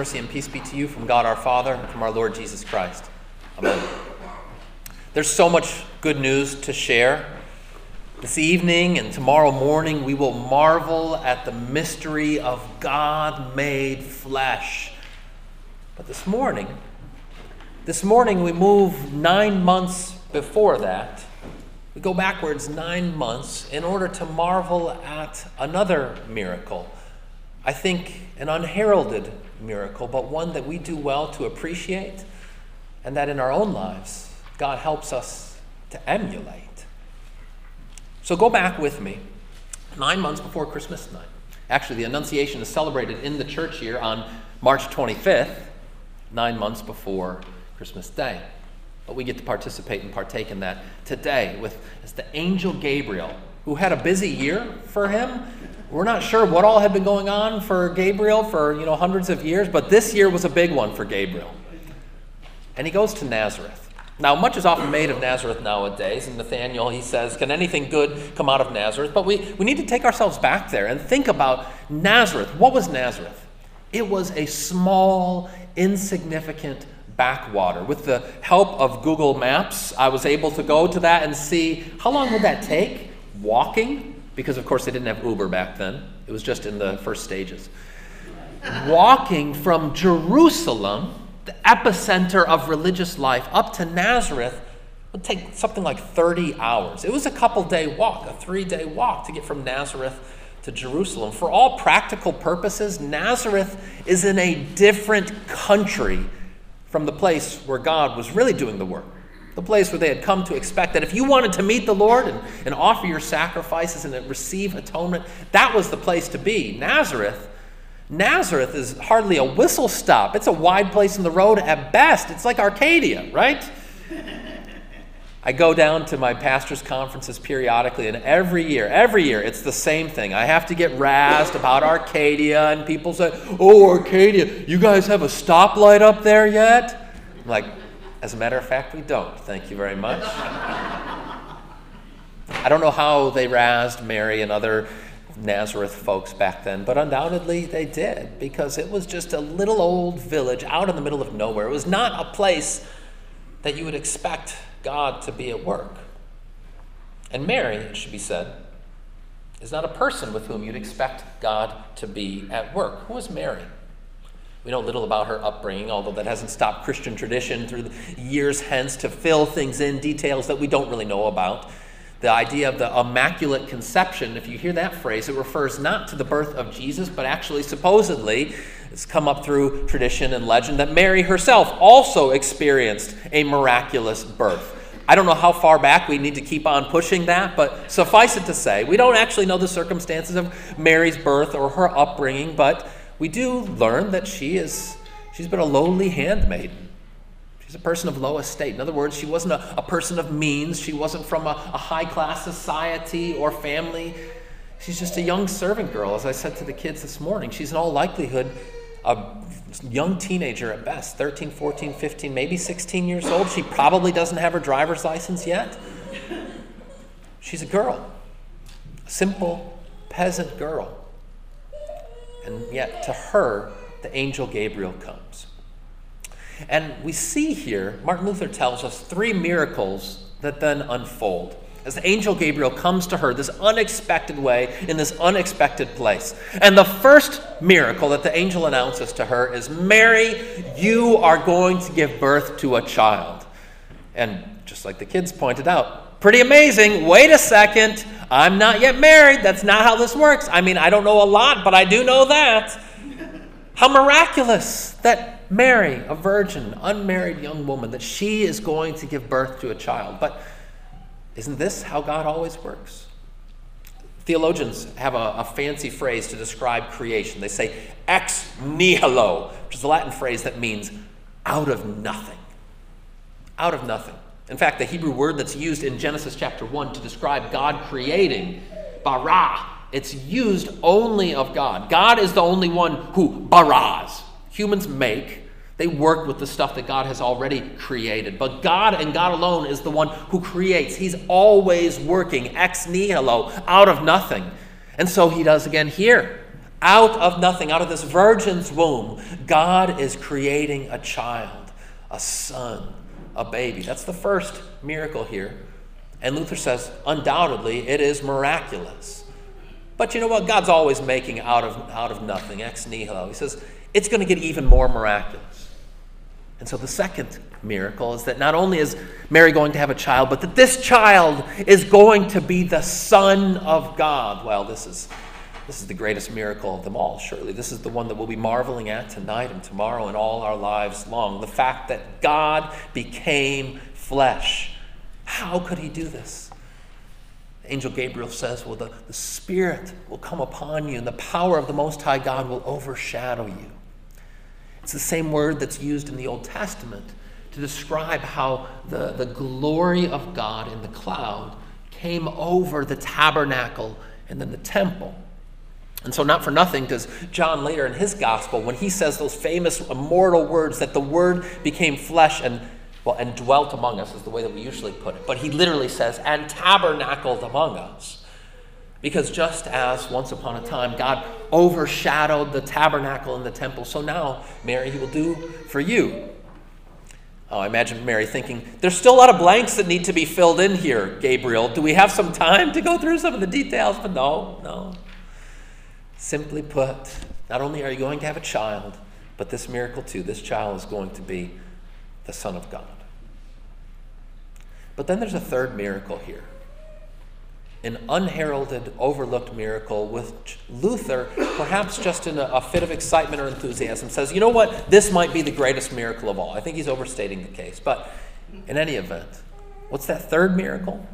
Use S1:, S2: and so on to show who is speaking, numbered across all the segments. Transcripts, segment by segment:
S1: Mercy, and peace be to you from God our Father and from our Lord Jesus Christ. Amen. There's so much good news to share. This evening and tomorrow morning, we will marvel at the mystery of God made flesh. But this morning, this morning we move nine months before that. We go backwards nine months in order to marvel at another miracle. I think an unheralded miracle, but one that we do well to appreciate, and that in our own lives, God helps us to emulate. So go back with me, nine months before Christmas night. Actually, the Annunciation is celebrated in the church year on March 25th, nine months before Christmas Day. But we get to participate and partake in that today with as the angel Gabriel, who had a busy year for him. We're not sure what all had been going on for Gabriel for you know hundreds of years, but this year was a big one for Gabriel. And he goes to Nazareth. Now, much is often made of Nazareth nowadays, and Nathaniel, he says, Can anything good come out of Nazareth? But we, we need to take ourselves back there and think about Nazareth. What was Nazareth? It was a small, insignificant backwater. With the help of Google Maps, I was able to go to that and see how long would that take walking, because of course they didn't have Uber back then, it was just in the first stages. walking from Jerusalem the epicenter of religious life, up to Nazareth, would take something like 30 hours. It was a couple day walk, a three day walk to get from Nazareth to Jerusalem. For all practical purposes, Nazareth is in a different country from the place where God was really doing the work. The place where they had come to expect that if you wanted to meet the Lord and, and offer your sacrifices and receive atonement, that was the place to be. Nazareth Nazareth is hardly a whistle stop. It's a wide place in the road at best. It's like Arcadia, right? I go down to my pastor's conferences periodically, and every year, every year, it's the same thing. I have to get razzed about Arcadia, and people say, Oh, Arcadia, you guys have a stoplight up there yet? I'm like, as a matter of fact, we don't. Thank you very much. I don't know how they razzed Mary and other Nazareth folks back then, but undoubtedly they did because it was just a little old village out in the middle of nowhere. It was not a place that you would expect God to be at work. And Mary, it should be said, is not a person with whom you'd expect God to be at work. Who is Mary? We know little about her upbringing, although that hasn't stopped Christian tradition through the years hence to fill things in, details that we don't really know about the idea of the immaculate conception, if you hear that phrase, it refers not to the birth of Jesus, but actually, supposedly, it's come up through tradition and legend that Mary herself also experienced a miraculous birth. I don't know how far back we need to keep on pushing that, but suffice it to say, we don't actually know the circumstances of Mary's birth or her upbringing, but we do learn that she is she's been a lowly handmaiden. She's a person of low estate. In other words, she wasn't a, a person of means. She wasn't from a, a high class society or family. She's just a young servant girl, as I said to the kids this morning. She's in all likelihood a young teenager at best 13, 14, 15, maybe 16 years old. She probably doesn't have her driver's license yet. She's a girl, a simple peasant girl. And yet, to her, the angel Gabriel comes. And we see here, Martin Luther tells us three miracles that then unfold as the angel Gabriel comes to her this unexpected way in this unexpected place. And the first miracle that the angel announces to her is Mary, you are going to give birth to a child. And just like the kids pointed out, pretty amazing. Wait a second. I'm not yet married. That's not how this works. I mean, I don't know a lot, but I do know that. How miraculous that Mary, a virgin, unmarried young woman, that she is going to give birth to a child. But isn't this how God always works? Theologians have a, a, fancy phrase to describe creation. They say ex nihilo, which is a Latin phrase that means out of nothing. Out of nothing. In fact, the Hebrew word that's used in Genesis chapter 1 to describe God creating, bara, it's used only of God. God is the only one who baras. Humans make, they work with the stuff that God has already created. But God and God alone is the one who creates. He's always working ex nihilo, out of nothing. And so he does again here. Out of nothing, out of this virgin's womb, God is creating a child, a son, a baby. That's the first miracle here. And Luther says, undoubtedly, it is miraculous. But you know what? God's always making out of, out of nothing, ex nihilo. He says, it's going to get even more miraculous. And so the second miracle is that not only is Mary going to have a child, but that this child is going to be the Son of God. Well, this is, this is the greatest miracle of them all, surely. This is the one that we'll be marveling at tonight and tomorrow and all our lives long. The fact that God became flesh. How could he do this? Angel Gabriel says, Well, the, the Spirit will come upon you, and the power of the Most High God will overshadow you. It's the same word that's used in the Old Testament to describe how the, the glory of God in the cloud came over the tabernacle and then the temple. And so, not for nothing, does John later in his gospel, when he says those famous immortal words that the Word became flesh and well, and dwelt among us is the way that we usually put it. But he literally says, and tabernacled among us. Because just as once upon a time God overshadowed the tabernacle in the temple, so now, Mary, he will do for you. Oh, I imagine Mary thinking, there's still a lot of blanks that need to be filled in here, Gabriel. Do we have some time to go through some of the details? But no, no. Simply put, not only are you going to have a child, but this miracle too, this child is going to be the Son of God. But then there's a third miracle here an unheralded, overlooked miracle, which Luther, perhaps just in a, a, fit of excitement or enthusiasm, says, you know what, this might be the greatest miracle of all. I think he's overstating the case. But in any event, what's that third miracle?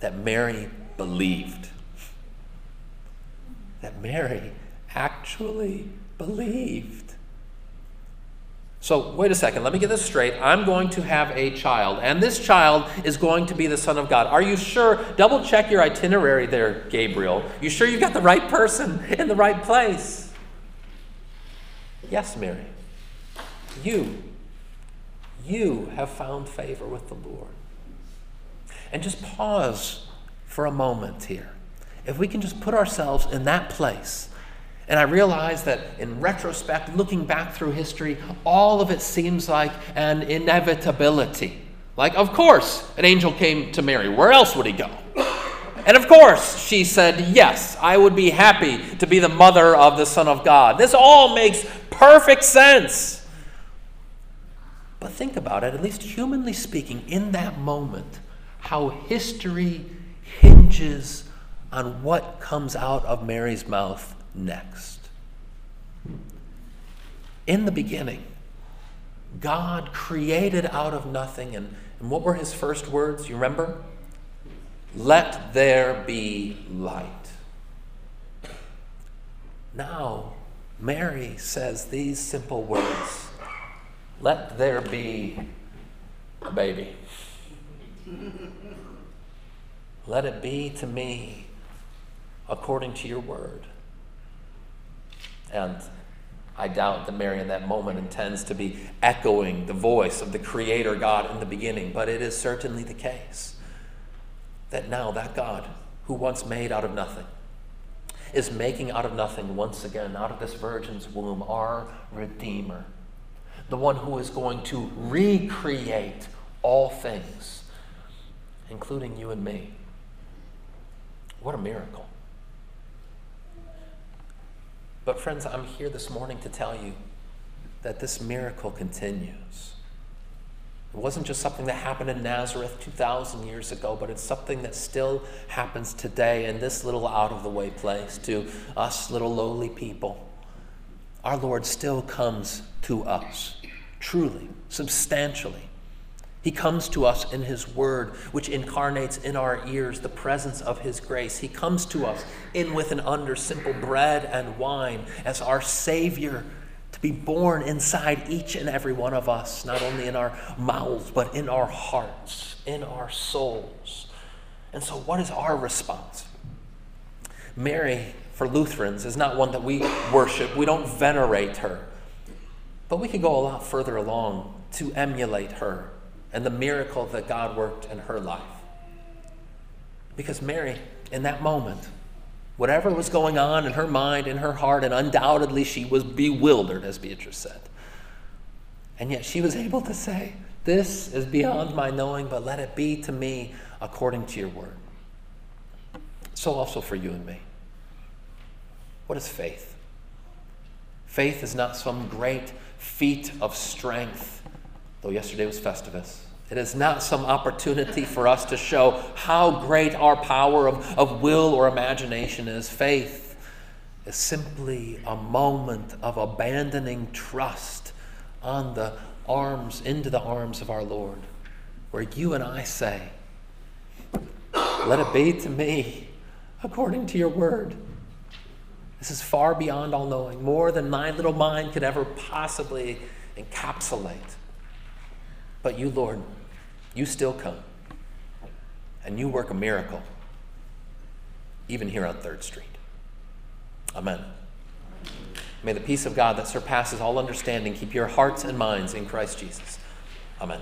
S1: That Mary believed. That Mary actually believed. So, wait a second, let me get this straight. I'm going to have a child, and this child is going to be the Son of God. Are you sure? Double check your itinerary there, Gabriel. You sure you've got the right person in the right place? Yes, Mary. You, you have found favor with the Lord. And just pause for a moment here. If we can just put ourselves in that place and I realize that in retrospect, looking back through history, all of it seems like an inevitability. Like, of course, an angel came to Mary. Where else would he go? And of course, she said, Yes, I would be happy to be the mother of the Son of God. This all makes perfect sense. But think about it, at least humanly speaking, in that moment, how history hinges on what comes out of Mary's mouth next. In the beginning, God created out of nothing, and, and what were his first words? You remember? Let there be light. Now, Mary says these simple words Let there be a baby. Let it be to me according to your word. And I doubt that Mary in that moment intends to be echoing the voice of the Creator God in the beginning, but it is certainly the case that now that God, who once made out of nothing, is making out of nothing once again, out of this virgin's womb, our Redeemer, the one who is going to recreate all things, including you and me. What a miracle. But, friends, I'm here this morning to tell you that this miracle continues. It wasn't just something that happened in Nazareth 2,000 years ago, but it's something that still happens today in this little out of the way place to us little lowly people. Our Lord still comes to us, truly, substantially. He comes to us in His Word, which incarnates in our ears the presence of His grace. He comes to us in with and under simple bread and wine as our Savior to be born inside each and every one of us, not only in our mouths, but in our hearts, in our souls. And so, what is our response? Mary, for Lutherans, is not one that we worship, we don't venerate her. But we can go a lot further along to emulate her and the miracle that God worked in her life. Because Mary, in that moment, whatever was going on in her mind, in her heart, and undoubtedly she was bewildered, as Beatrice said. And yet she was able to say, This is beyond my knowing, but let it be to me according to your word. So also for you and me. What is faith? Faith is not some great feat of strength, though yesterday was Festivus. It is not some opportunity for us to show how great our power of, of will or imagination is. Faith is simply a moment of abandoning trust on the arms, into the arms of our Lord, where you and I say, Let it be to me according to your word. This is far beyond all knowing, more than my little mind could ever possibly encapsulate. But you, Lord, you still come. And you work a miracle, even here on 3rd Street. Amen. May the peace of God that surpasses all understanding keep your hearts and minds in Christ Jesus. Amen.